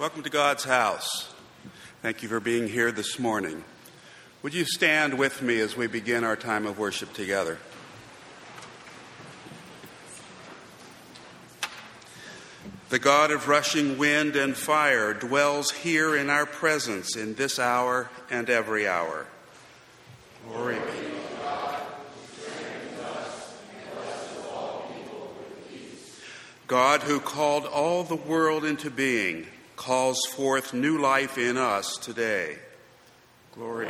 Welcome to God's house. Thank you for being here this morning. Would you stand with me as we begin our time of worship together? The God of rushing wind and fire dwells here in our presence in this hour and every hour. Glory be. God, who called all the world into being, calls forth new life in us today. Glory.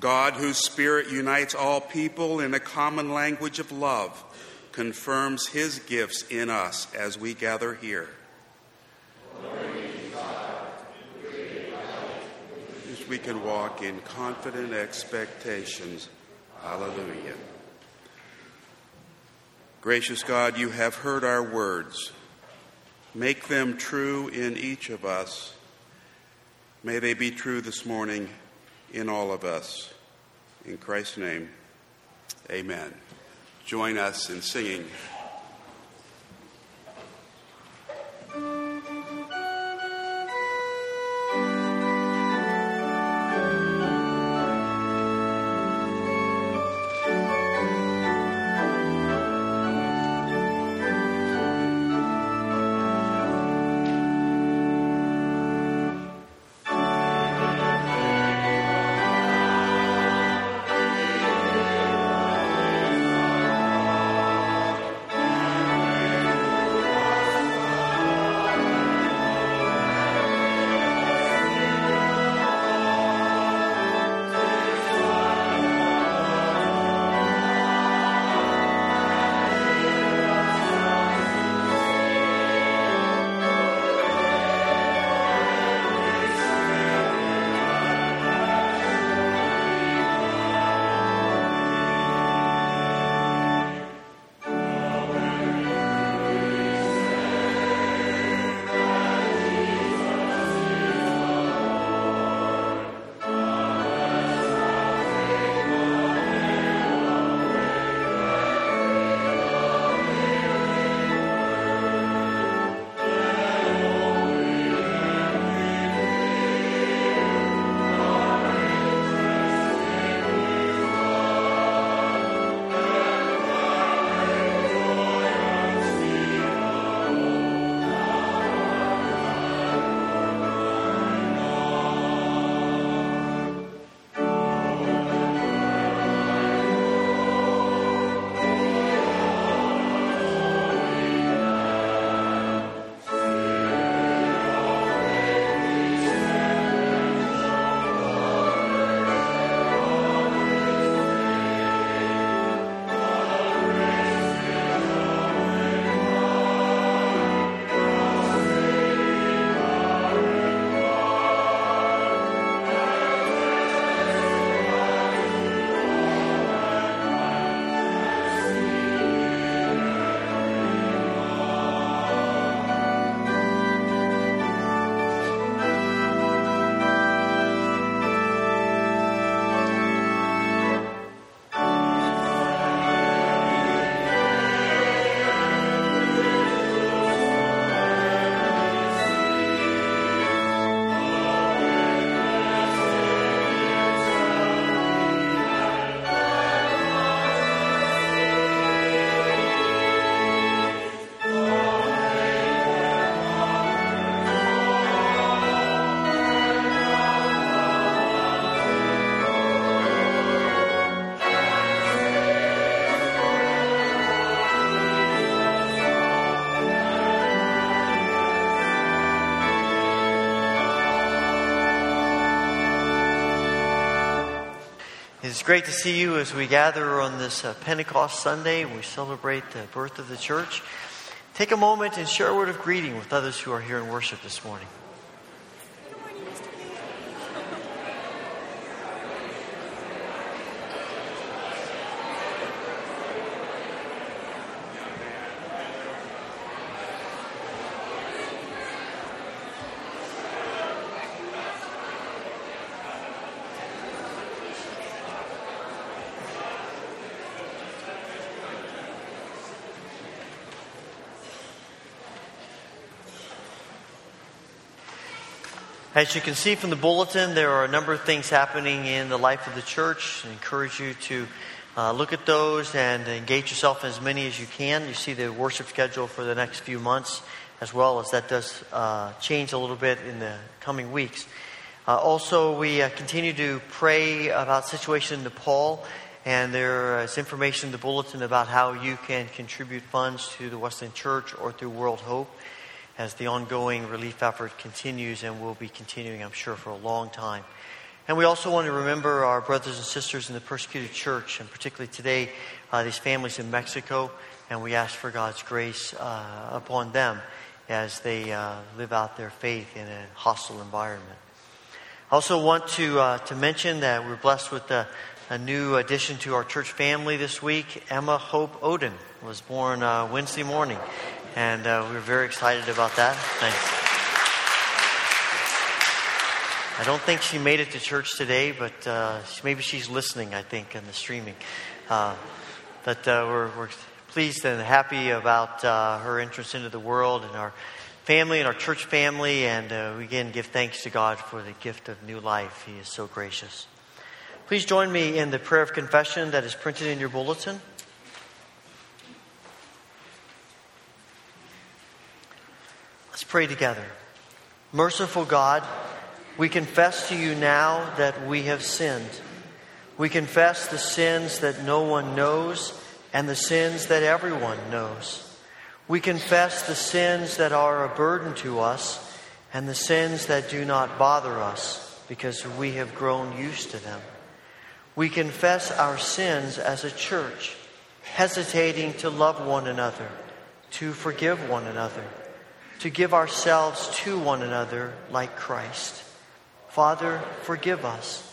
God, whose Spirit unites all people in a common language of love, confirms his gifts in us as we gather here. We can walk in confident expectations. Hallelujah. Gracious God, you have heard our words. Make them true in each of us. May they be true this morning in all of us. In Christ's name, amen. Join us in singing. It's great to see you as we gather on this uh, Pentecost Sunday and we celebrate the birth of the church. Take a moment and share a word of greeting with others who are here in worship this morning. As you can see from the bulletin, there are a number of things happening in the life of the church. I encourage you to uh, look at those and engage yourself in as many as you can. You see the worship schedule for the next few months, as well as that does uh, change a little bit in the coming weeks. Uh, also, we uh, continue to pray about situation in Nepal, and there is information in the bulletin about how you can contribute funds to the Wesleyan Church or through World Hope as the ongoing relief effort continues and will be continuing, I'm sure, for a long time. And we also want to remember our brothers and sisters in the persecuted church, and particularly today, uh, these families in Mexico, and we ask for God's grace uh, upon them as they uh, live out their faith in a hostile environment. I also want to, uh, to mention that we're blessed with a, a, new addition to our church family this week. Emma Hope Odin was born uh, Wednesday morning and uh, we are very excited about that. Thanks. I don't think she made it to church today, but uh, maybe she's listening, I think, in the streaming. Uh, but uh, we're, we're, pleased and happy about uh, her entrance into the world and our family and our church family. And uh, we again give thanks to God for the gift of new life. He is so gracious. Please join me in the prayer of confession that is printed in your bulletin. Pray together. Merciful God, we confess to you now that we have sinned. We confess the sins that no one knows and the sins that everyone knows. We confess the sins that are a burden to us and the sins that do not bother us because we have grown used to them. We confess our sins as a church, hesitating to love one another, to forgive one another to give ourselves to one another like Christ. Father, forgive us.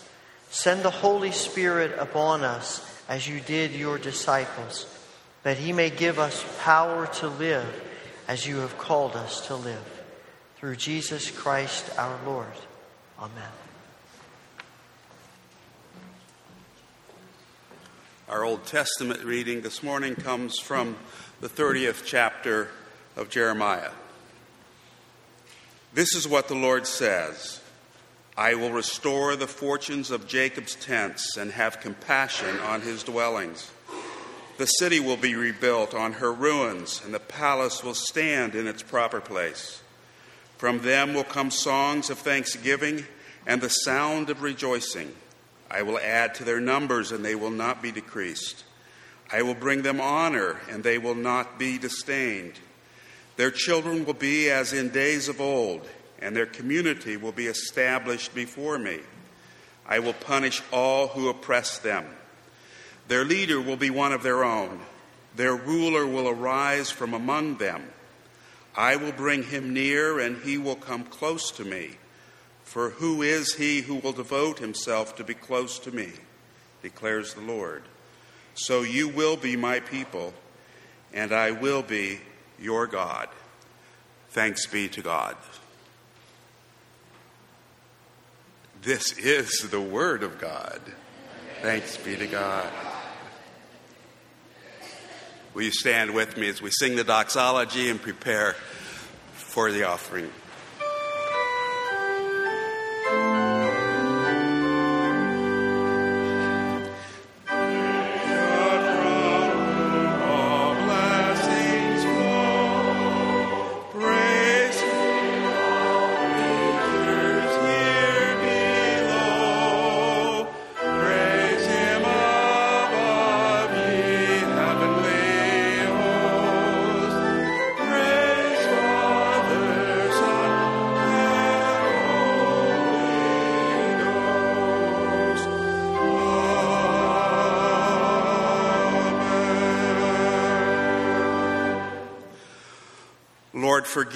Send the Holy Spirit upon us as you did your disciples, that he may give us power to live as you have called us to live. Through Jesus Christ our Lord. Amen. Our Old Testament reading this morning comes from the 30th chapter of Jeremiah. This is what the Lord says I will restore the fortunes of Jacob's tents and have compassion on his dwellings. The city will be rebuilt on her ruins, and the palace will stand in its proper place. From them will come songs of thanksgiving and the sound of rejoicing. I will add to their numbers, and they will not be decreased. I will bring them honor, and they will not be disdained. Their children will be as in days of old, and their community will be established before me. I will punish all who oppress them. Their leader will be one of their own. Their ruler will arise from among them. I will bring him near, and he will come close to me. For who is he who will devote himself to be close to me? declares the Lord. So you will be my people, and I will be your God. Thanks be to God. This is the Word of God. Thanks be to God. Will you stand with me as we sing the doxology and prepare for the offering?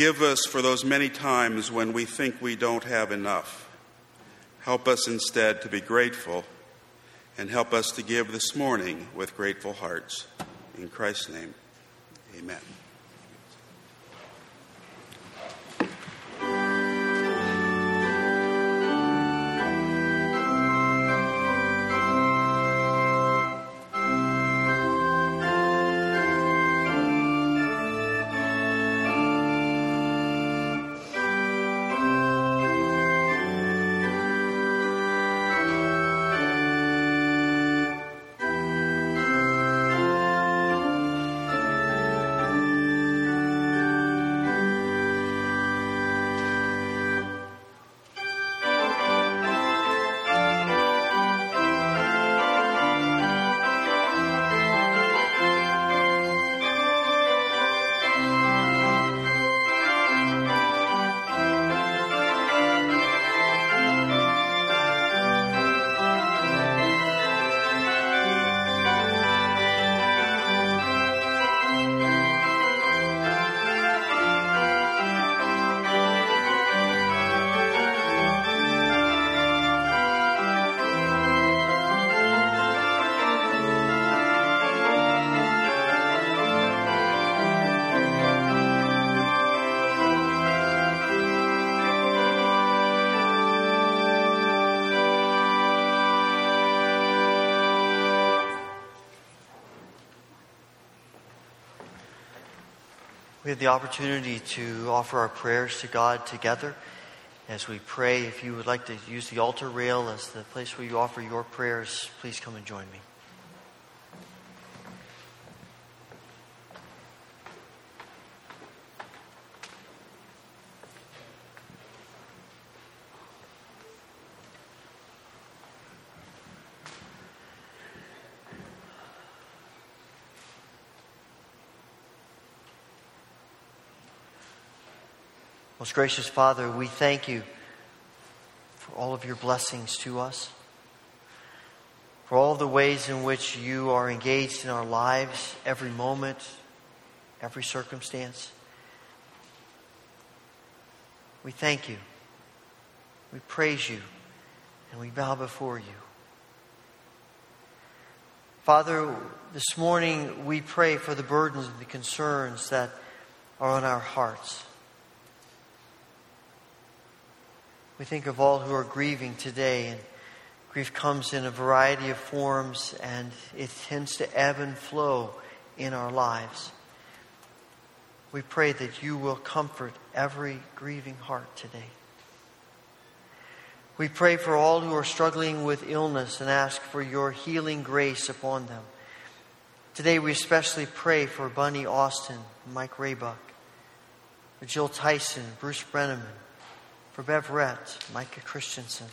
Forgive us for those many times when we think we don't have enough. Help us instead to be grateful and help us to give this morning with grateful hearts. In Christ's name, We have the opportunity to offer our prayers to God together. As we pray, if you would like to use the altar rail as the place where you offer your prayers, please come and join me. Most gracious Father, we thank you for all of your blessings to us, for all the ways in which you are engaged in our lives, every moment, every circumstance. We thank you. We praise you. And we bow before you. Father, this morning we pray for the burdens and the concerns that are on our hearts. We think of all who are grieving today, and grief comes in a variety of forms, and it tends to ebb and flow in our lives. We pray that you will comfort every grieving heart today. We pray for all who are struggling with illness and ask for your healing grace upon them. Today we especially pray for Bunny Austin, Mike Raybuck, Jill Tyson, Bruce Brenneman, for Bev Rett, Micah Christensen,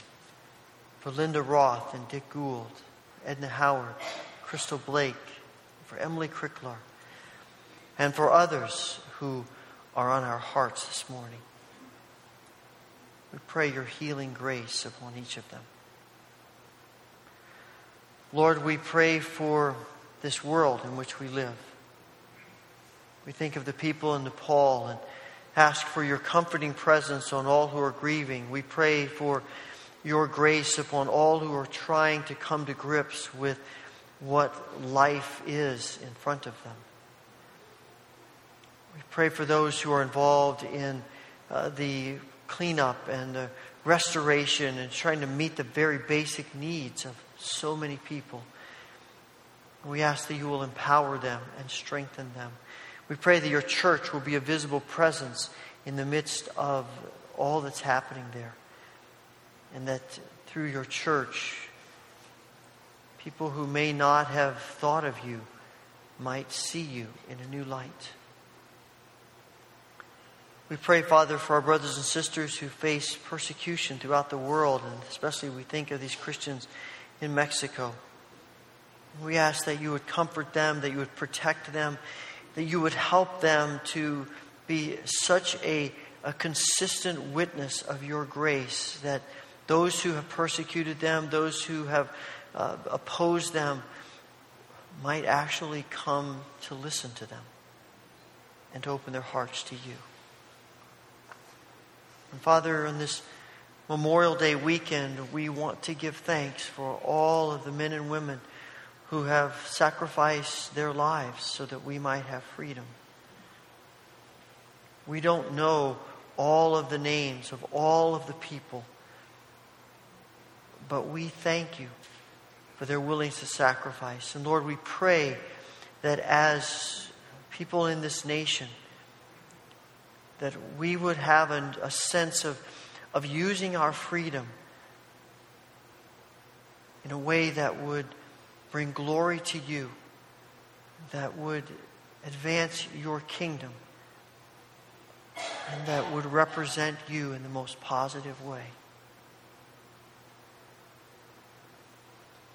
for Linda Roth and Dick Gould, Edna Howard, Crystal Blake, for Emily Cricklar, and for others who are on our hearts this morning. We pray your healing grace upon each of them. Lord, we pray for this world in which we live. We think of the people in Nepal and ask for your comforting presence on all who are grieving. We pray for your grace upon all who are trying to come to grips with what life is in front of them. We pray for those who are involved in uh, the cleanup and the restoration and trying to meet the very basic needs of so many people. We ask that you will empower them and strengthen them. We pray that your church will be a visible presence in the midst of all that's happening there. And that through your church, people who may not have thought of you might see you in a new light. We pray, Father, for our brothers and sisters who face persecution throughout the world, and especially we think of these Christians in Mexico. We ask that you would comfort them, that you would protect them, that you would help them to be such a, a consistent witness of your grace that those who have persecuted them, those who have uh, opposed them, might actually come to listen to them and to open their hearts to you. And Father, on this Memorial Day weekend, we want to give thanks for all of the men and women who have sacrificed their lives so that we might have freedom. We don't know all of the names of all of the people, but we thank you for their willingness to sacrifice. And Lord, we pray that as people in this nation, that we would have a, a sense of, of using our freedom in a way that would bring glory to you, that would advance your kingdom, and that would represent you in the most positive way.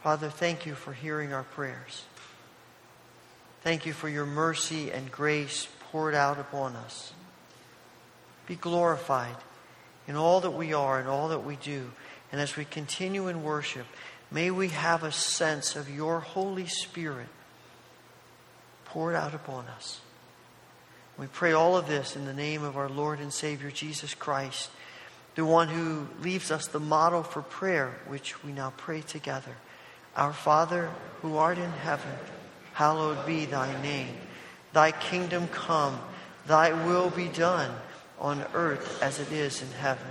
Father, thank you for hearing our prayers. Thank you for your mercy and grace poured out upon us. Be glorified in all that we are and all that we do. And as we continue in worship, May we have a sense of your Holy Spirit poured out upon us. We pray all of this in the name of our Lord and Savior Jesus Christ, the one who leaves us the model for prayer, which we now pray together. Our Father, who art in heaven, hallowed be thy name. Thy kingdom come, thy will be done on earth as it is in heaven.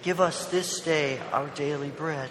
Give us this day our daily bread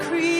Spirit,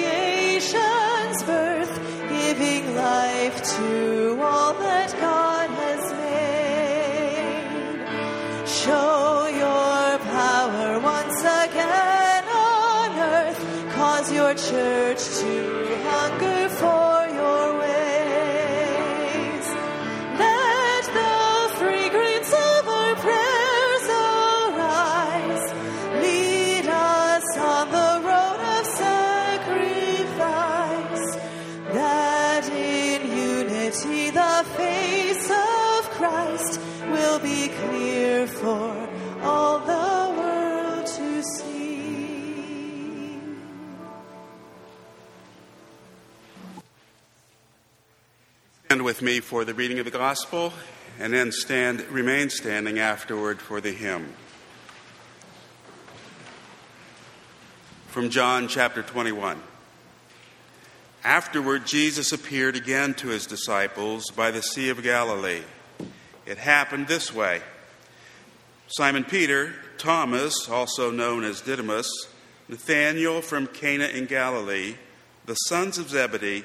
with me for the reading of the gospel and then stand remain standing afterward for the hymn. From John chapter 21. Afterward Jesus appeared again to his disciples by the sea of Galilee. It happened this way. Simon Peter, Thomas, also known as Didymus, Nathanael from Cana in Galilee, the sons of Zebedee,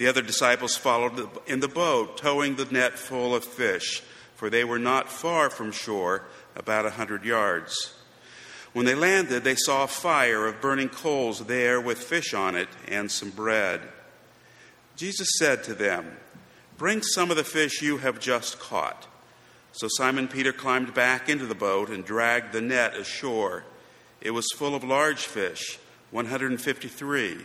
The other disciples followed in the boat, towing the net full of fish, for they were not far from shore, about a hundred yards. When they landed, they saw a fire of burning coals there with fish on it and some bread. Jesus said to them, Bring some of the fish you have just caught. So Simon Peter climbed back into the boat and dragged the net ashore. It was full of large fish, 153.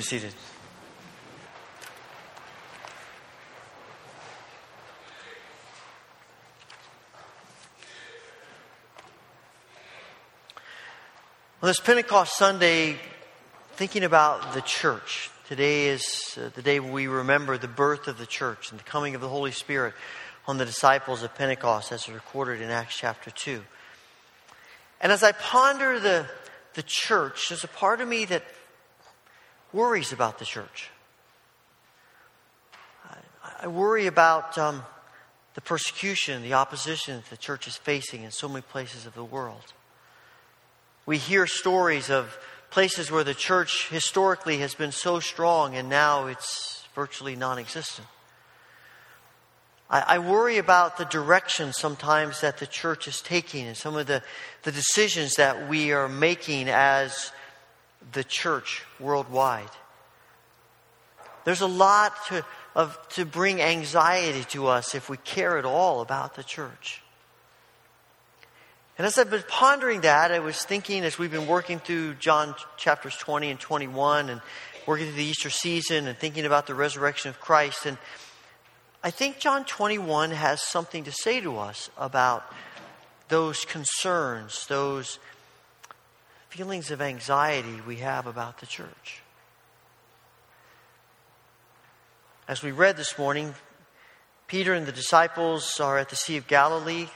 Be seated. On this Pentecost Sunday, thinking about the church, today is uh, the day we remember the birth of the church and the coming of the Holy Spirit on the disciples of Pentecost as recorded in Acts chapter 2. And as I ponder the, the church, there's a part of me that worries about the church. I, I worry about um, the persecution, the opposition that the church is facing in so many places of the world. We hear stories of places where the church historically has been so strong and now it's virtually non existent. I, I, worry about the direction sometimes that the church is taking and some of the, the decisions that we are making as the church worldwide. There's a lot to, of, to bring anxiety to us if we care at all about the church. And as I've been pondering that, I was thinking as we've been working through John chapters 20 and 21 and working through the Easter season and thinking about the resurrection of Christ. And I think John 21 has something to say to us about those concerns, those feelings of anxiety we have about the church. As we read this morning, Peter and the disciples are at the Sea of Galilee.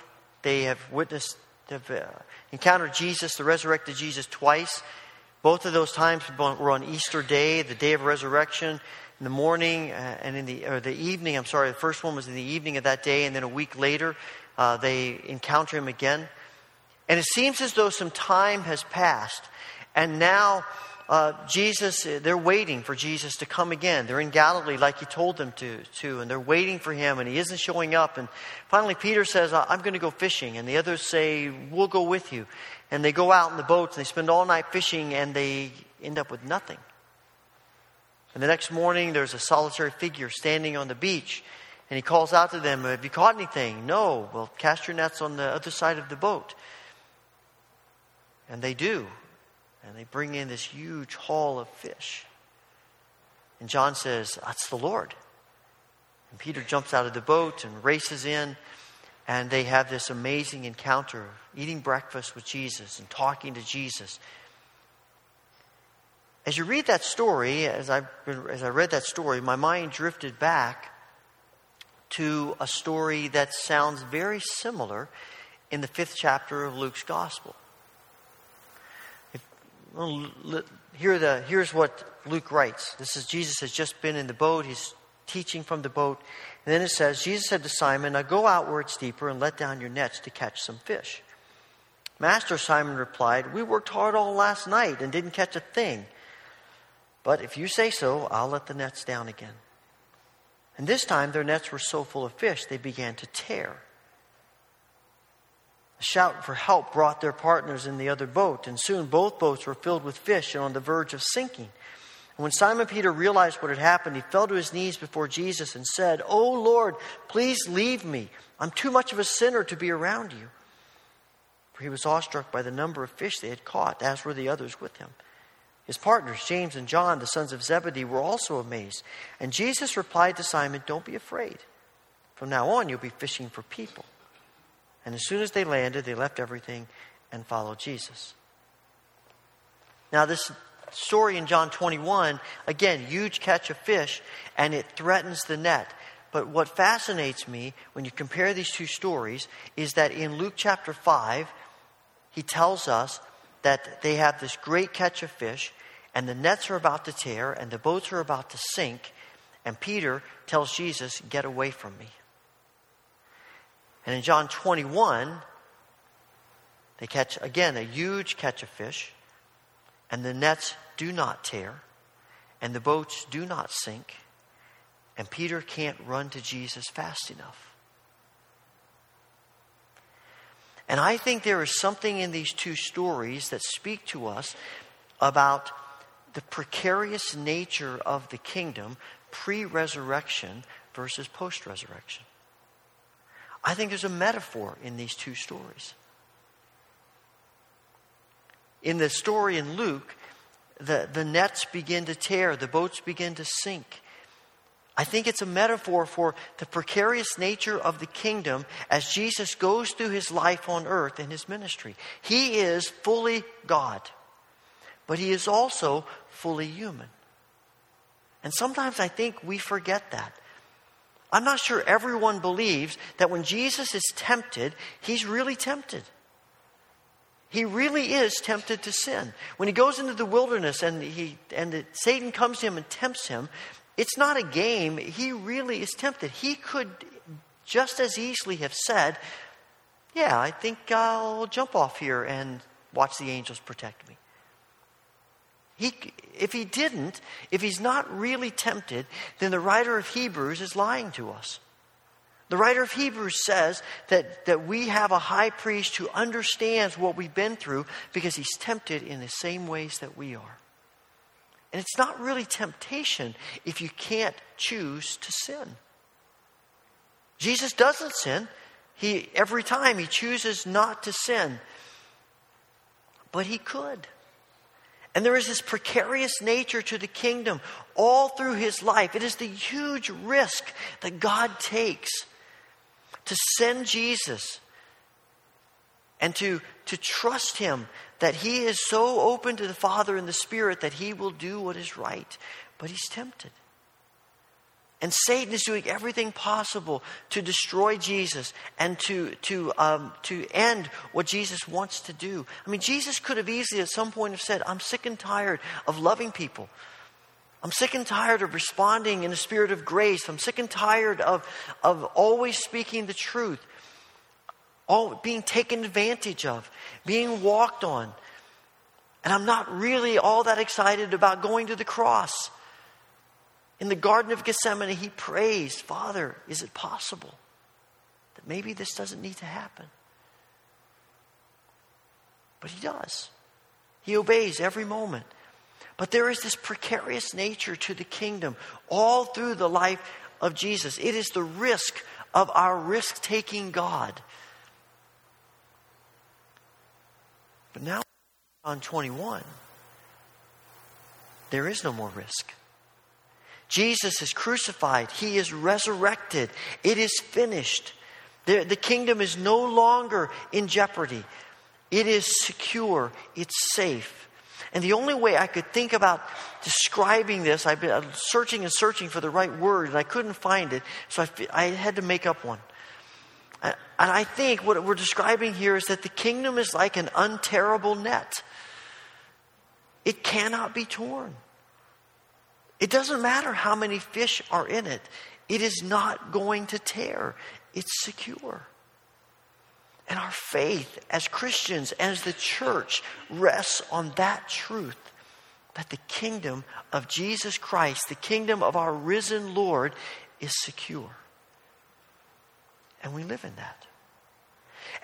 They have witnessed, have uh, encountered Jesus, the resurrected Jesus, twice. Both of those times were on Easter Day, the day of resurrection, in the morning uh, and in the or the evening. I'm sorry, the first one was in the evening of that day, and then a week later, uh, they encounter him again. And it seems as though some time has passed, and now uh, Jesus, they're waiting for Jesus to come again. They're in Galilee like he told them to, to, and they're waiting for him, and he isn't showing up. And finally, Peter says, I'm going to go fishing. And the others say, We'll go with you. And they go out in the boats, and they spend all night fishing, and they end up with nothing. And the next morning, there's a solitary figure standing on the beach, and he calls out to them, Have you caught anything? No. Well, cast your nets on the other side of the boat. And they do. And they bring in this huge haul of fish. And John says, That's the Lord. And Peter jumps out of the boat and races in, and they have this amazing encounter eating breakfast with Jesus and talking to Jesus. As you read that story, as I, as I read that story, my mind drifted back to a story that sounds very similar in the fifth chapter of Luke's Gospel. Here the, here's what Luke writes. This is Jesus has just been in the boat. He's teaching from the boat. And then it says, Jesus said to Simon, Now go out where it's deeper and let down your nets to catch some fish. Master Simon replied, We worked hard all last night and didn't catch a thing. But if you say so, I'll let the nets down again. And this time their nets were so full of fish they began to tear. A shout for help brought their partners in the other boat, and soon both boats were filled with fish and on the verge of sinking. And when Simon Peter realized what had happened, he fell to his knees before Jesus and said, Oh Lord, please leave me. I'm too much of a sinner to be around you. For he was awestruck by the number of fish they had caught, as were the others with him. His partners, James and John, the sons of Zebedee, were also amazed. And Jesus replied to Simon, Don't be afraid. From now on, you'll be fishing for people. And as soon as they landed, they left everything and followed Jesus. Now, this story in John 21, again, huge catch of fish, and it threatens the net. But what fascinates me when you compare these two stories is that in Luke chapter 5, he tells us that they have this great catch of fish, and the nets are about to tear, and the boats are about to sink, and Peter tells Jesus, Get away from me. And in John 21, they catch, again, a huge catch of fish, and the nets do not tear, and the boats do not sink, and Peter can't run to Jesus fast enough. And I think there is something in these two stories that speak to us about the precarious nature of the kingdom pre resurrection versus post resurrection. I think there's a metaphor in these two stories. In the story in Luke, the, the nets begin to tear, the boats begin to sink. I think it's a metaphor for the precarious nature of the kingdom as Jesus goes through his life on earth in his ministry. He is fully God, but he is also fully human. And sometimes I think we forget that. I'm not sure everyone believes that when Jesus is tempted, he's really tempted. He really is tempted to sin. When he goes into the wilderness and, he, and the, Satan comes to him and tempts him, it's not a game. He really is tempted. He could just as easily have said, Yeah, I think I'll jump off here and watch the angels protect me. He, if he didn't, if he's not really tempted, then the writer of Hebrews is lying to us. The writer of Hebrews says that, that we have a high priest who understands what we've been through because he's tempted in the same ways that we are. And it's not really temptation if you can't choose to sin. Jesus doesn't sin. He every time he chooses not to sin. But he could. And there is this precarious nature to the kingdom all through his life. It is the huge risk that God takes to send Jesus and to, to trust him that he is so open to the Father and the Spirit that he will do what is right. But he's tempted. And Satan is doing everything possible to destroy Jesus and to, to, um, to end what Jesus wants to do. I mean, Jesus could have easily at some point have said, I'm sick and tired of loving people. I'm sick and tired of responding in a spirit of grace. I'm sick and tired of, of always speaking the truth all being taken advantage of, being walked on. And I'm not really all that excited about going to the cross. In the Garden of Gethsemane, he prays, Father, is it possible that maybe this doesn't need to happen? But he does. He obeys every moment. But there is this precarious nature to the kingdom all through the life of Jesus. It is the risk of our risk taking God But now, on 21, there is no more risk. Jesus is crucified, He is resurrected, it is finished. The, the kingdom is no longer in jeopardy. It is secure, it's safe. And the only way I could think about describing this, I've been searching and searching for the right word, and I couldn't find it, so I, I had to make up one. And I think what we're describing here is that the kingdom is like an untearable net. It cannot be torn. It doesn't matter how many fish are in it, it is not going to tear. It's secure. And our faith as Christians, as the church, rests on that truth that the kingdom of Jesus Christ, the kingdom of our risen Lord, is secure. And we live in that.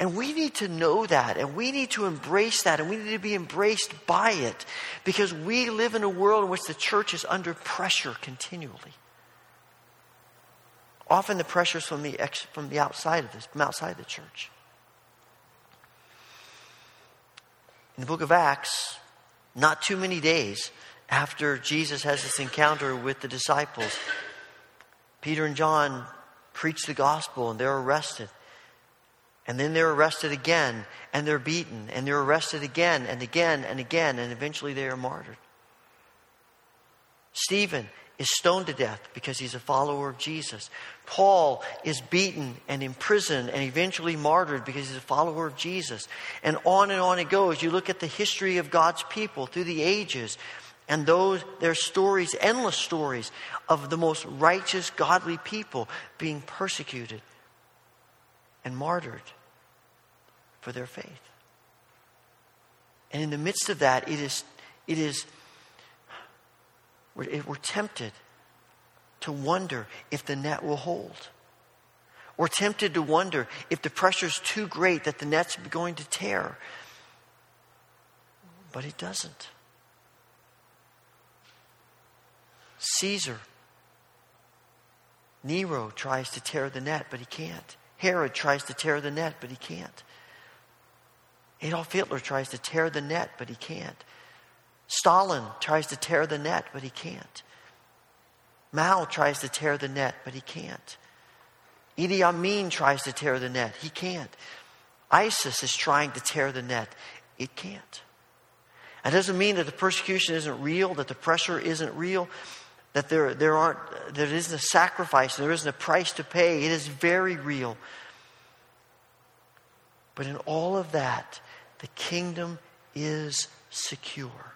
And we need to know that, and we need to embrace that, and we need to be embraced by it because we live in a world in which the church is under pressure continually. Often the pressures from the, ex, from the outside of this, from outside the church. In the book of Acts, not too many days after Jesus has this encounter with the disciples, Peter and John preach the gospel and they're arrested. And then they're arrested again and they're beaten and they're arrested again and again and again and eventually they are martyred. Stephen is stoned to death because he's a follower of Jesus. Paul is beaten and imprisoned and eventually martyred because he's a follower of Jesus. And on and on it goes. You look at the history of God's people through the ages, and those their stories, endless stories of the most righteous, godly people being persecuted and martyred for their faith. And in the midst of that, it is, it is we're, we're tempted to wonder if the net will hold. We're tempted to wonder if the pressure is too great that the net's going to tear. But it doesn't. Caesar, Nero tries to tear the net, but he can't. Herod tries to tear the net, but he can't. Adolf Hitler tries to tear the net, but he can't. Stalin tries to tear the net, but he can't. Mao tries to tear the net, but he can't. Idi Amin tries to tear the net. He can't. ISIS is trying to tear the net. It can't. That doesn't mean that the persecution isn't real, that the pressure isn't real, that there, there, aren't, there isn't a sacrifice, there isn't a price to pay. It is very real. But in all of that, the kingdom is secure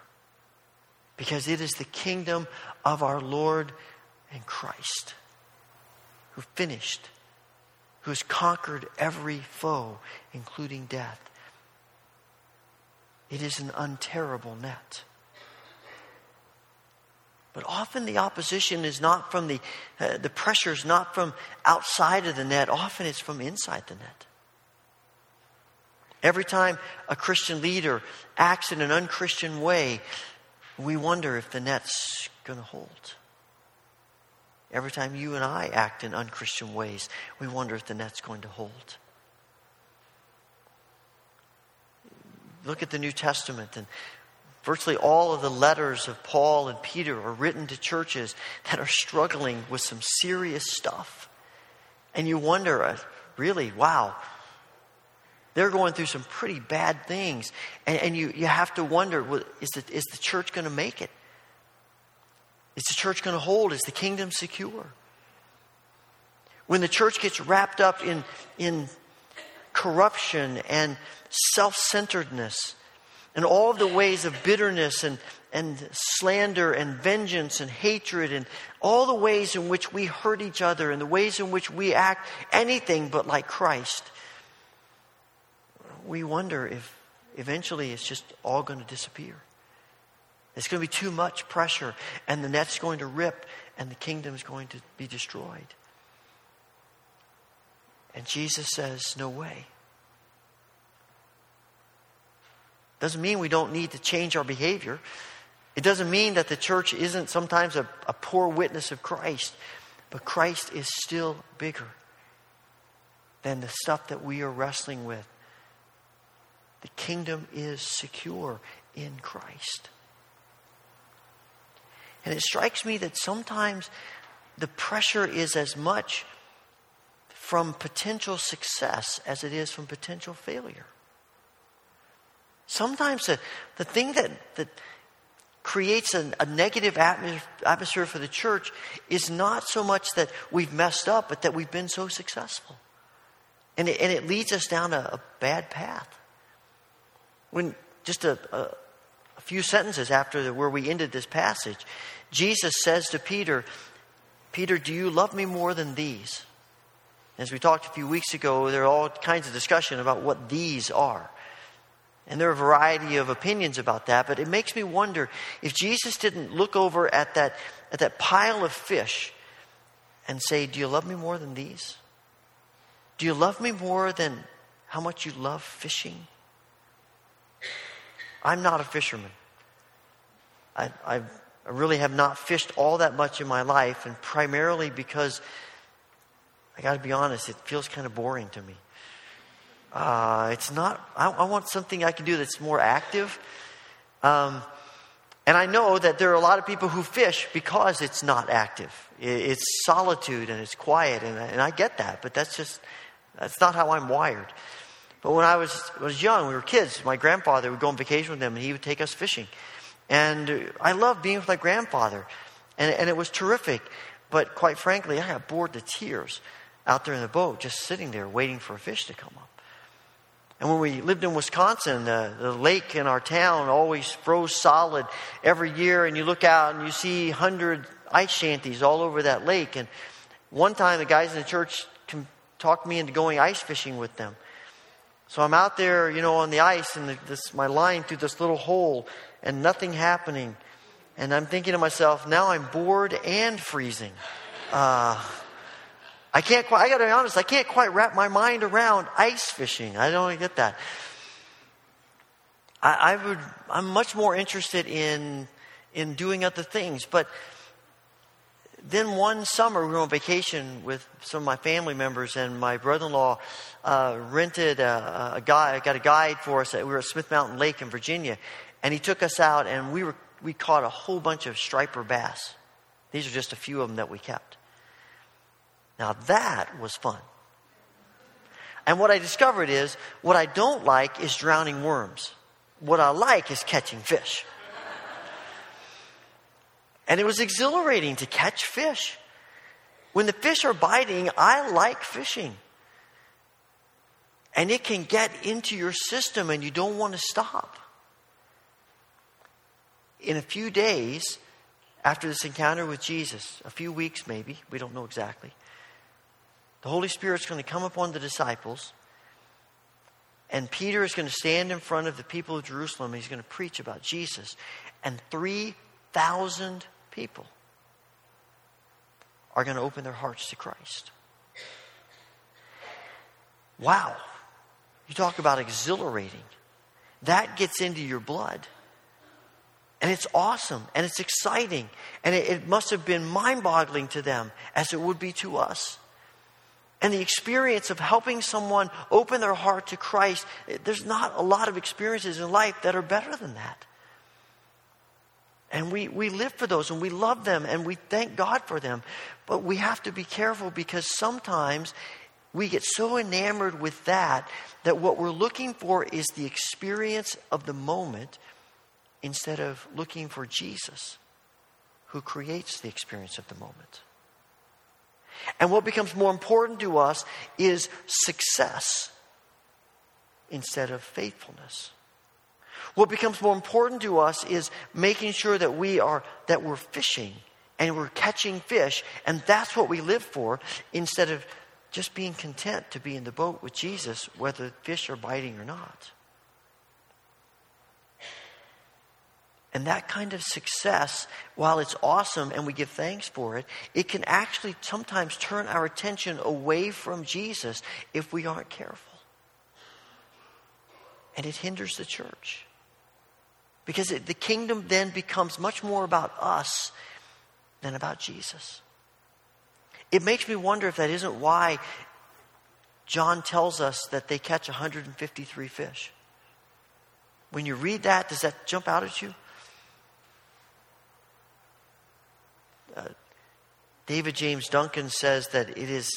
because it is the kingdom of our Lord and Christ who finished, who has conquered every foe, including death. It is an untearable net. But often the opposition is not from the, uh, the pressure is not from outside of the net. Often it's from inside the net. Every time a Christian leader acts in an unchristian way, we wonder if the net's going to hold. Every time you and I act in unchristian ways, we wonder if the net's going to hold. Look at the New Testament, and virtually all of the letters of Paul and Peter are written to churches that are struggling with some serious stuff. And you wonder, uh, really, wow, they're going through some pretty bad things. And, and you, you have to wonder well, is, the, is the church going to make it? Is the church going to hold? Is the kingdom secure? When the church gets wrapped up in, in corruption and self centeredness and all the ways of bitterness and, and slander and vengeance and hatred and all the ways in which we hurt each other and the ways in which we act anything but like Christ, we wonder if eventually it's just all going to disappear. It's going to be too much pressure, and the net's going to rip, and the kingdom is going to be destroyed. And Jesus says, No way. Doesn't mean we don't need to change our behavior. It doesn't mean that the church isn't sometimes a, a poor witness of Christ, but Christ is still bigger than the stuff that we are wrestling with. The kingdom is secure in Christ. And it strikes me that sometimes the pressure is as much from potential success as it is from potential failure. Sometimes the, the thing that, that creates a, a negative atmosphere for the church is not so much that we've messed up, but that we've been so successful. And it, and it leads us down a, a bad path. When just a, a, a few sentences after the, where we ended this passage, Jesus says to Peter, Peter, do you love me more than these? As we talked a few weeks ago, there are all kinds of discussion about what these are. And there are a variety of opinions about that, but it makes me wonder if Jesus didn't look over at that, at that pile of fish and say, Do you love me more than these? Do you love me more than how much you love fishing? I'm not a fisherman. I, I, really have not fished all that much in my life, and primarily because I got to be honest, it feels kind of boring to me. Uh, it's not, I, I, want something I can do that's more active. Um, and I know that there are a lot of people who fish because it's not active. It's solitude and it's quiet, and, and I get that, but that's just, that's not how I'm wired. But when I was, was young, we were kids, my grandfather would go on vacation with them and he would take us fishing. And I loved being with my grandfather, and, and it was terrific. But quite frankly, I got bored to tears out there in the boat, just sitting there waiting for a fish to come up. And when we lived in Wisconsin, the, the lake in our town always froze solid every year, and you look out and you see 100 ice shanties all over that lake. And one time, the guys in the church talked me into going ice fishing with them. So I'm out there, you know, on the ice and the, this, my line through this little hole and nothing happening. And I'm thinking to myself, now I'm bored and freezing. Uh, I can't quite, I gotta be honest, I can't quite wrap my mind around ice fishing. I don't get that. I, I would, I'm much more interested in, in doing other things. But then one summer, we were on vacation with some of my family members, and my brother in law uh, rented a, a guide, got a guide for us. We were at Smith Mountain Lake in Virginia, and he took us out, and we, were, we caught a whole bunch of striper bass. These are just a few of them that we kept. Now, that was fun. And what I discovered is what I don't like is drowning worms. What I like is catching fish. And it was exhilarating to catch fish. When the fish are biting, I like fishing. And it can get into your system and you don't want to stop. In a few days after this encounter with Jesus, a few weeks maybe, we don't know exactly, the Holy Spirit's going to come upon the disciples. And Peter is going to stand in front of the people of Jerusalem. And He's going to preach about Jesus. And 3,000 people are going to open their hearts to Christ. Wow. You talk about exhilarating. That gets into your blood. And it's awesome and it's exciting. And it, it must have been mind boggling to them as it would be to us. And the experience of helping someone open their heart to Christ, there's not a lot of experiences in life that are better than that. And we, we live for those and we love them and we thank God for them. But we have to be careful because sometimes we get so enamored with that that what we're looking for is the experience of the moment instead of looking for Jesus who creates the experience of the moment. And what becomes more important to us is success instead of faithfulness. What becomes more important to us is making sure that we are that we're fishing and we're catching fish and that's what we live for instead of just being content to be in the boat with Jesus whether fish are biting or not. And that kind of success, while it's awesome and we give thanks for it, it can actually sometimes turn our attention away from Jesus if we aren't careful. And it hinders the church. Because it, the kingdom then becomes much more about us than about Jesus. It makes me wonder if that isn't why John tells us that they catch 153 fish. When you read that, does that jump out at you? David James Duncan says that it is,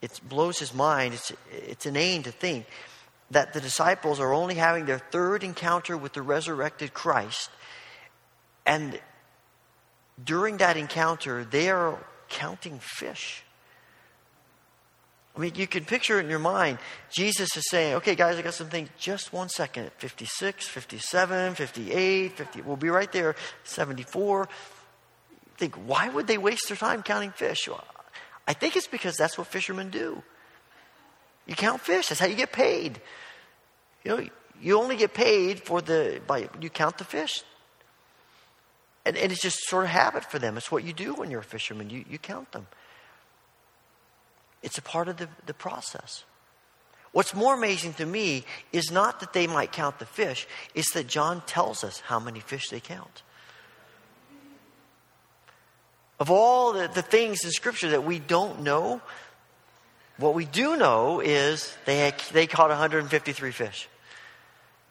it blows his mind. It's, it's inane to think that the disciples are only having their third encounter with the resurrected Christ. And during that encounter, they are counting fish. I mean, you can picture it in your mind. Jesus is saying, okay, guys, I got some things. Just one second. 56, 57, 58, 50. We'll be right there. 74. Think, why would they waste their time counting fish? Well, I think it's because that's what fishermen do. You count fish. That's how you get paid. You know, you only get paid for the, by, you count the fish. And, and it's just sort of habit for them. It's what you do when you're a fisherman. You, you count them. It's a part of the, the process. What's more amazing to me is not that they might count the fish, it's that John tells us how many fish they count. Of all the, the things in Scripture that we don't know, what we do know is they, they caught 153 fish.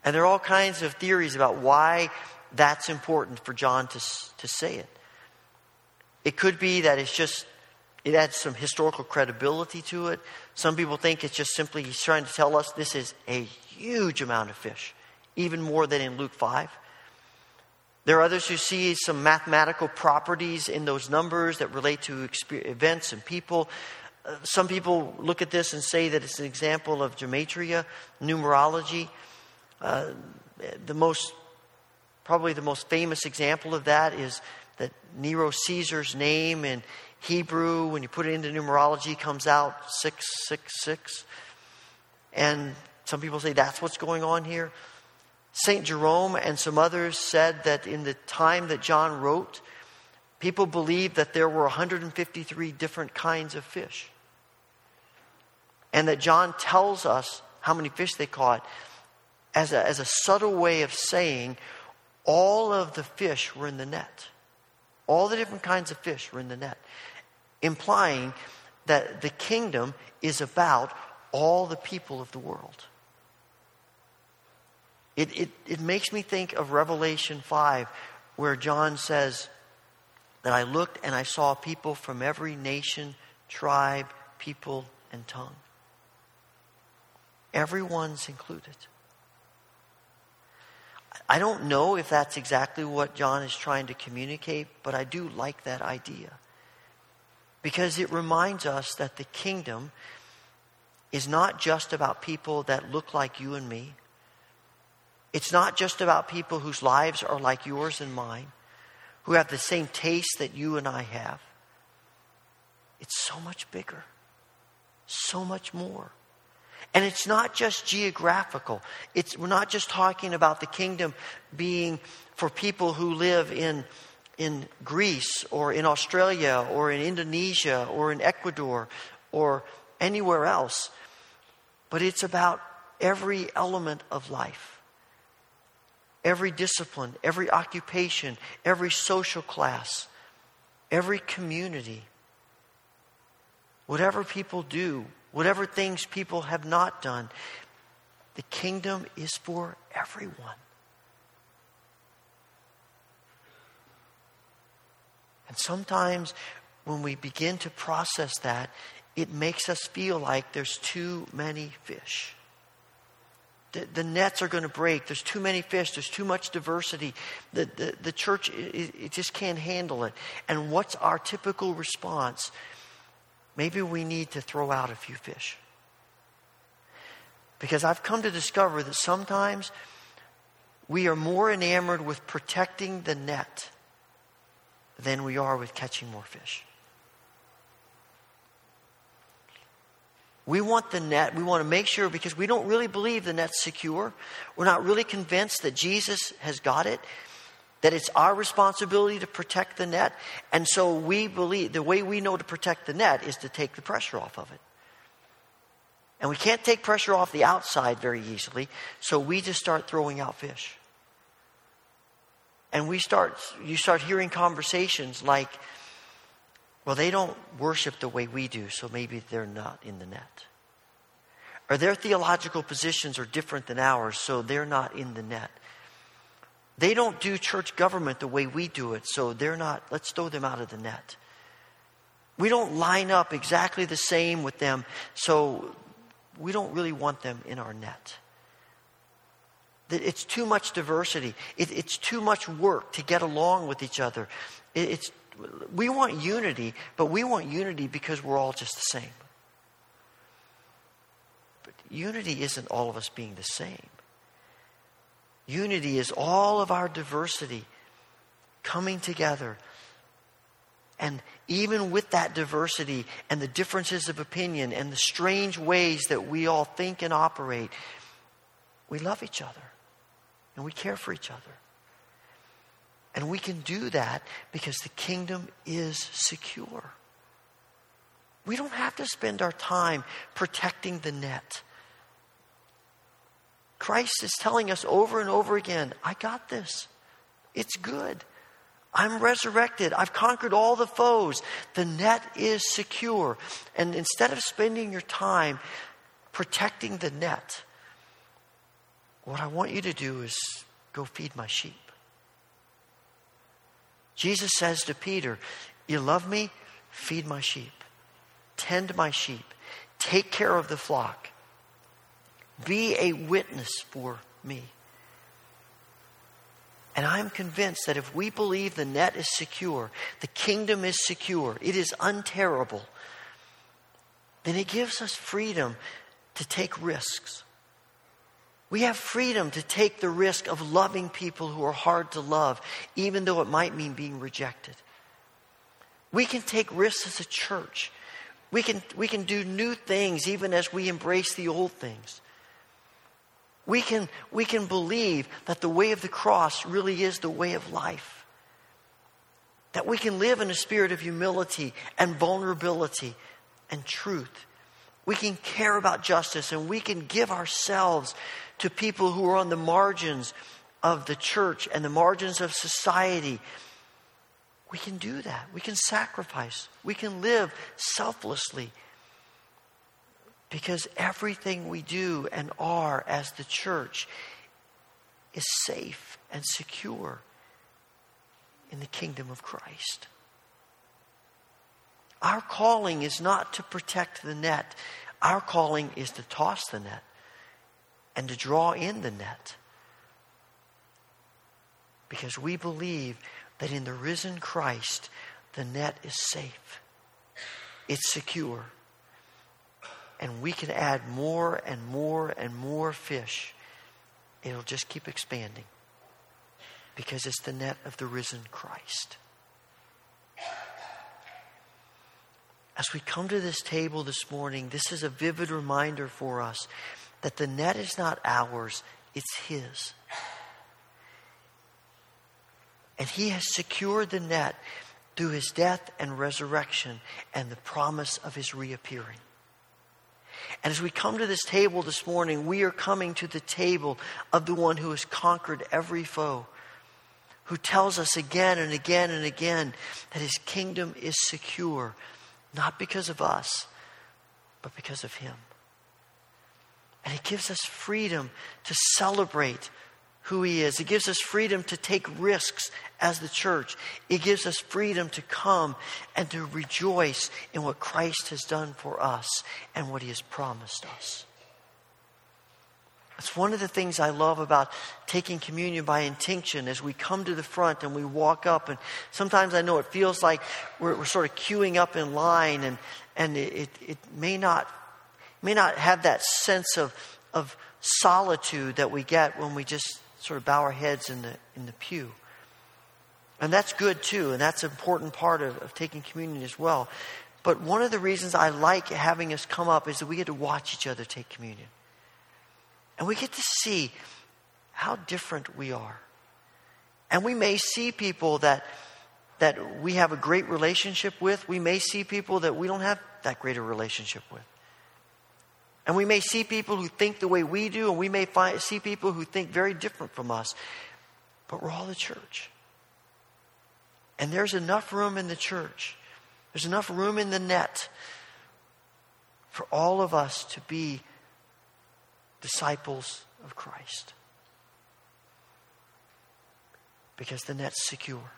And there are all kinds of theories about why that's important for John to, to say it. It could be that it's just it adds some historical credibility to it. Some people think it's just simply he's trying to tell us this is a huge amount of fish, even more than in Luke 5. There are others who see some mathematical properties in those numbers that relate to events and people. Uh, some people look at this and say that it's an example of gematria, numerology. Uh, the most, probably the most famous example of that is that Nero Caesar's name in Hebrew, when you put it into numerology, comes out 666. And some people say that's what's going on here. St. Jerome and some others said that in the time that John wrote, people believed that there were 153 different kinds of fish. And that John tells us how many fish they caught as a, as a subtle way of saying all of the fish were in the net. All the different kinds of fish were in the net implying that the kingdom is about all the people of the world. It, it, it makes me think of Revelation 5, where John says that I looked and I saw people from every nation, tribe, people, and tongue. Everyone's included. I don't know if that's exactly what John is trying to communicate, but I do like that idea because it reminds us that the kingdom is not just about people that look like you and me. It's not just about people whose lives are like yours and mine, who have the same taste that you and I have. It's so much bigger, so much more. And it's not just geographical. It's, we're not just talking about the kingdom being for people who live in in Greece or in Australia or in Indonesia or in Ecuador or anywhere else, but it's about every element of life. Every discipline, every occupation, every social class, every community. Whatever people do, whatever things people have not done, the kingdom is for everyone. And sometimes when we begin to process that, it makes us feel like there's too many fish. The, the nets are going to break. There's too many fish. There's too much diversity. The, the, the church it, it just can't handle it. And what's our typical response? Maybe we need to throw out a few fish. Because I've come to discover that sometimes we are more enamored with protecting the net than we are with catching more fish. We want the net, we want to make sure because we don't really believe the net's secure. We're not really convinced that Jesus has got it, that it's our responsibility to protect the net. And so we believe the way we know to protect the net is to take the pressure off of it. And we can't take pressure off the outside very easily, so we just start throwing out fish. And we start, you start hearing conversations like, well, they don't worship the way we do, so maybe they're not in the net. Or their theological positions are different than ours, so they're not in the net. They don't do church government the way we do it, so they're not, let's throw them out of the net. We don't line up exactly the same with them, so we don't really want them in our net. It's too much diversity. it's too much work to get along with each other. it's, we want unity, but we want unity because we're all just the same. But unity isn't all of us being the same. Unity is all of our diversity coming together. And even with that diversity and the differences of opinion and the strange ways that we all think and operate, we love each other and we care for each other. And we can do that because the kingdom is secure. We don't have to spend our time protecting the net. Christ is telling us over and over again I got this. It's good. I'm resurrected. I've conquered all the foes. The net is secure. And instead of spending your time protecting the net, what I want you to do is go feed my sheep. Jesus says to Peter, You love me? Feed my sheep. Tend my sheep. Take care of the flock. Be a witness for me. And I'm convinced that if we believe the net is secure, the kingdom is secure, it is untearable, then it gives us freedom to take risks. We have freedom to take the risk of loving people who are hard to love, even though it might mean being rejected. We can take risks as a church. We can, we can do new things even as we embrace the old things. We can, we can believe that the way of the cross really is the way of life. That we can live in a spirit of humility and vulnerability and truth. We can care about justice and we can give ourselves to people who are on the margins of the church and the margins of society. We can do that. We can sacrifice. We can live selflessly. Because everything we do and are as the church is safe and secure in the kingdom of Christ. Our calling is not to protect the net, our calling is to toss the net and to draw in the net. Because we believe that in the risen Christ, the net is safe, it's secure, and we can add more and more and more fish. It'll just keep expanding because it's the net of the risen Christ. As we come to this table this morning, this is a vivid reminder for us that the net is not ours, it's His. And He has secured the net through His death and resurrection and the promise of His reappearing. And as we come to this table this morning, we are coming to the table of the one who has conquered every foe, who tells us again and again and again that his kingdom is secure, not because of us, but because of him. And it gives us freedom to celebrate who He is. It gives us freedom to take risks as the church. It gives us freedom to come and to rejoice in what Christ has done for us and what He has promised us. It's one of the things I love about taking communion by intinction as we come to the front and we walk up. And sometimes I know it feels like we're, we're sort of queuing up in line, and, and it, it may not may not have that sense of, of solitude that we get when we just sort of bow our heads in the, in the pew. And that's good too, and that's an important part of, of taking communion as well. But one of the reasons I like having us come up is that we get to watch each other take communion. And we get to see how different we are. And we may see people that, that we have a great relationship with. We may see people that we don't have that great a relationship with. And we may see people who think the way we do, and we may find, see people who think very different from us. But we're all the church. And there's enough room in the church, there's enough room in the net for all of us to be disciples of Christ. Because the net's secure.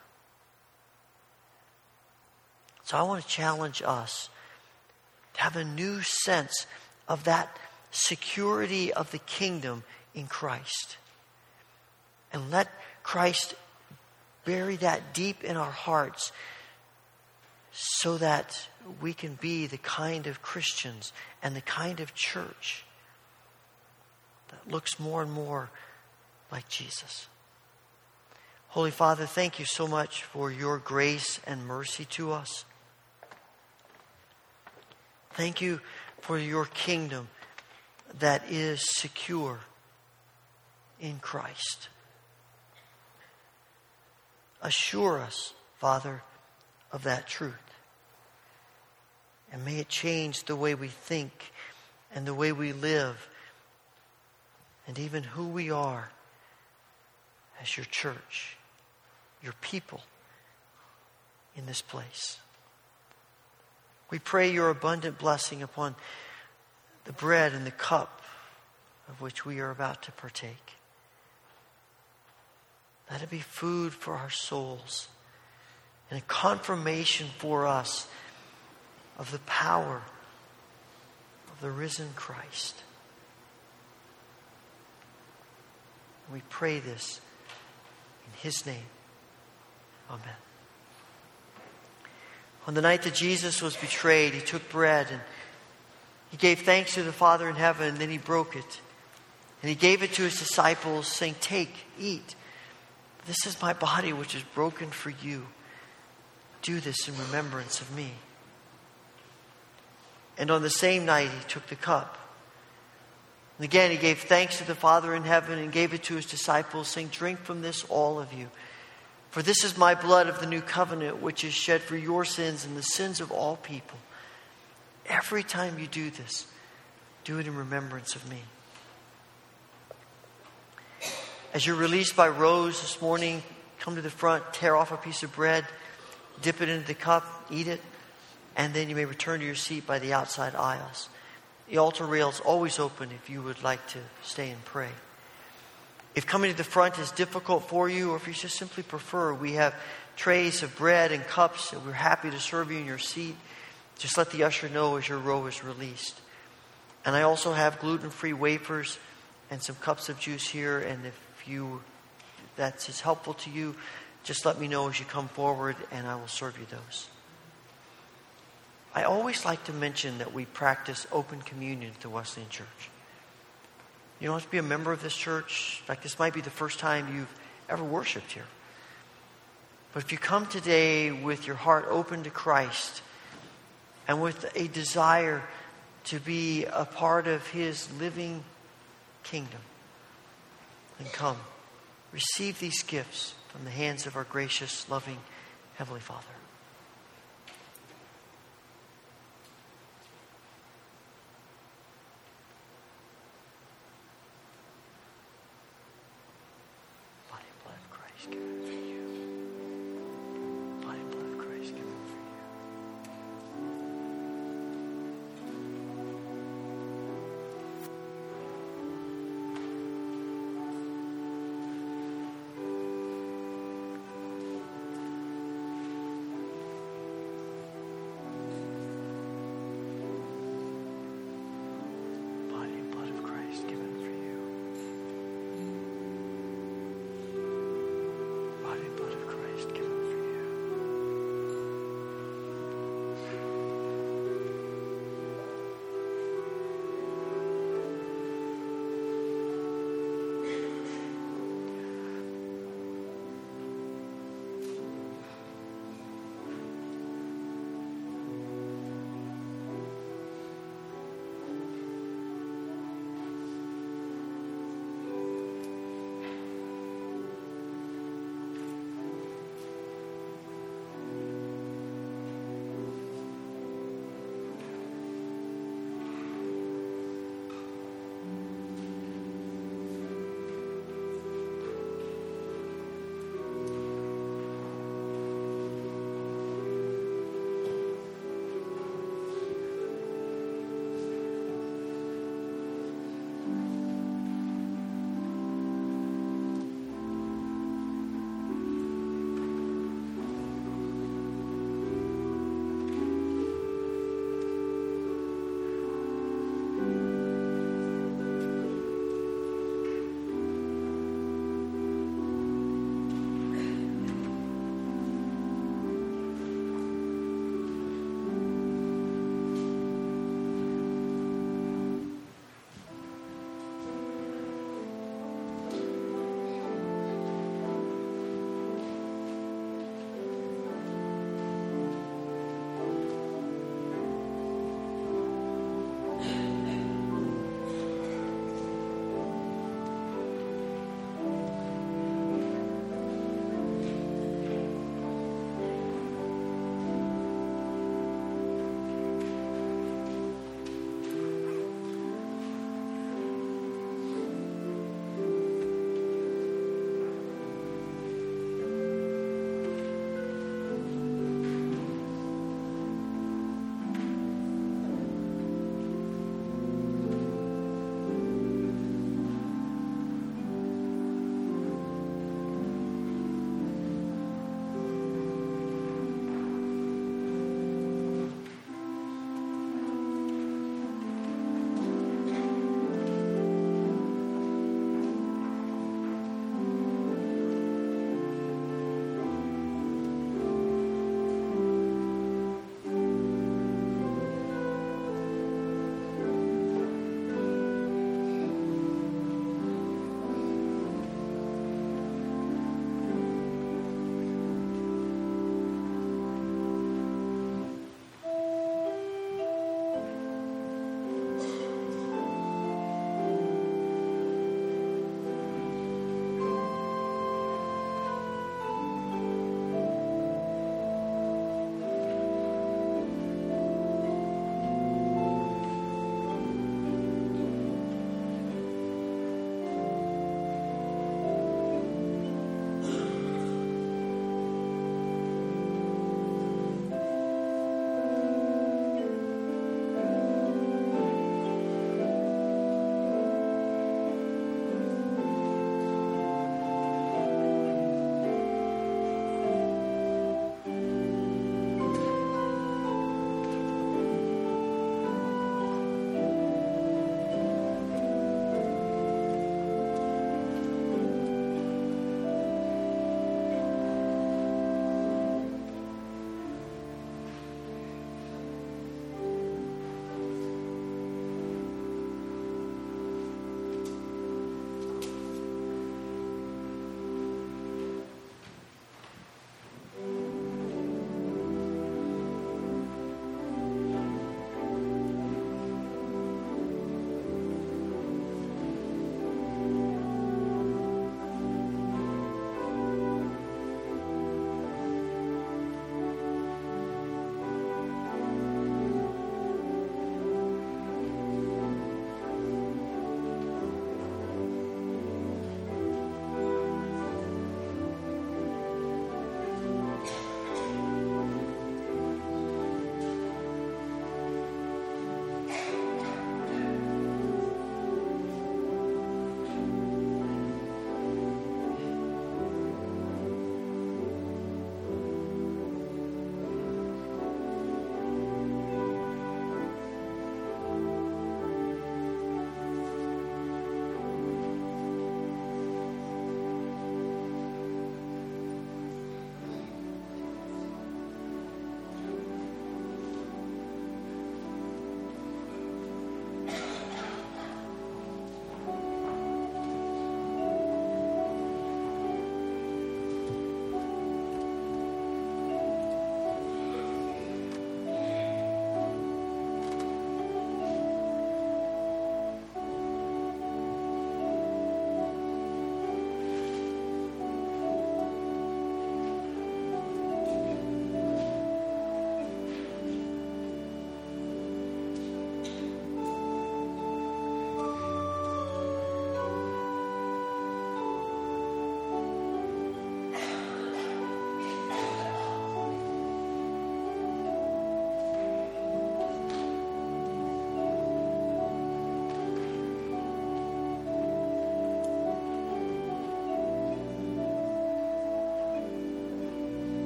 So I want to challenge us to have a new sense of that security of the kingdom in Christ. And let Christ bury that deep in our hearts so that we can be the kind of Christians and the kind of church that looks more and more like Jesus. Holy Father, thank you so much for your grace and mercy to us. Thank you for your kingdom that is secure in Christ. Assure us, Father, of that truth. And may it change the way we think and the way we live and even who we are as your church, your people in this place. We pray your abundant blessing upon the bread and the cup of which we are about to partake. Let it be food for our souls and a confirmation for us of the power of the risen Christ. We pray this in His name. Amen. On the night that Jesus was betrayed, he took bread and he gave thanks to the Father in heaven, and then he broke it. And he gave it to his disciples, saying, Take, eat. This is my body, which is broken for you. Do this in remembrance of me. And on the same night, he took the cup. And again, he gave thanks to the Father in heaven and gave it to his disciples, saying, Drink from this, all of you. For this is my blood of the new covenant, which is shed for your sins and the sins of all people. Every time you do this, do it in remembrance of me. As you're released by rows this morning, come to the front, tear off a piece of bread, dip it into the cup, eat it, and then you may return to your seat by the outside aisles. The altar rail is always open if you would like to stay and pray. If coming to the front is difficult for you, or if you just simply prefer, we have trays of bread and cups, and we're happy to serve you in your seat. Just let the usher know as your row is released. And I also have gluten free wafers and some cups of juice here. And if you that's as helpful to you, just let me know as you come forward, and I will serve you those. I always like to mention that we practice open communion at the Wesleyan Church. You don't have to be a member of this church. In fact, this might be the first time you've ever worshiped here. But if you come today with your heart open to Christ and with a desire to be a part of His living kingdom, then come. Receive these gifts from the hands of our gracious, loving Heavenly Father.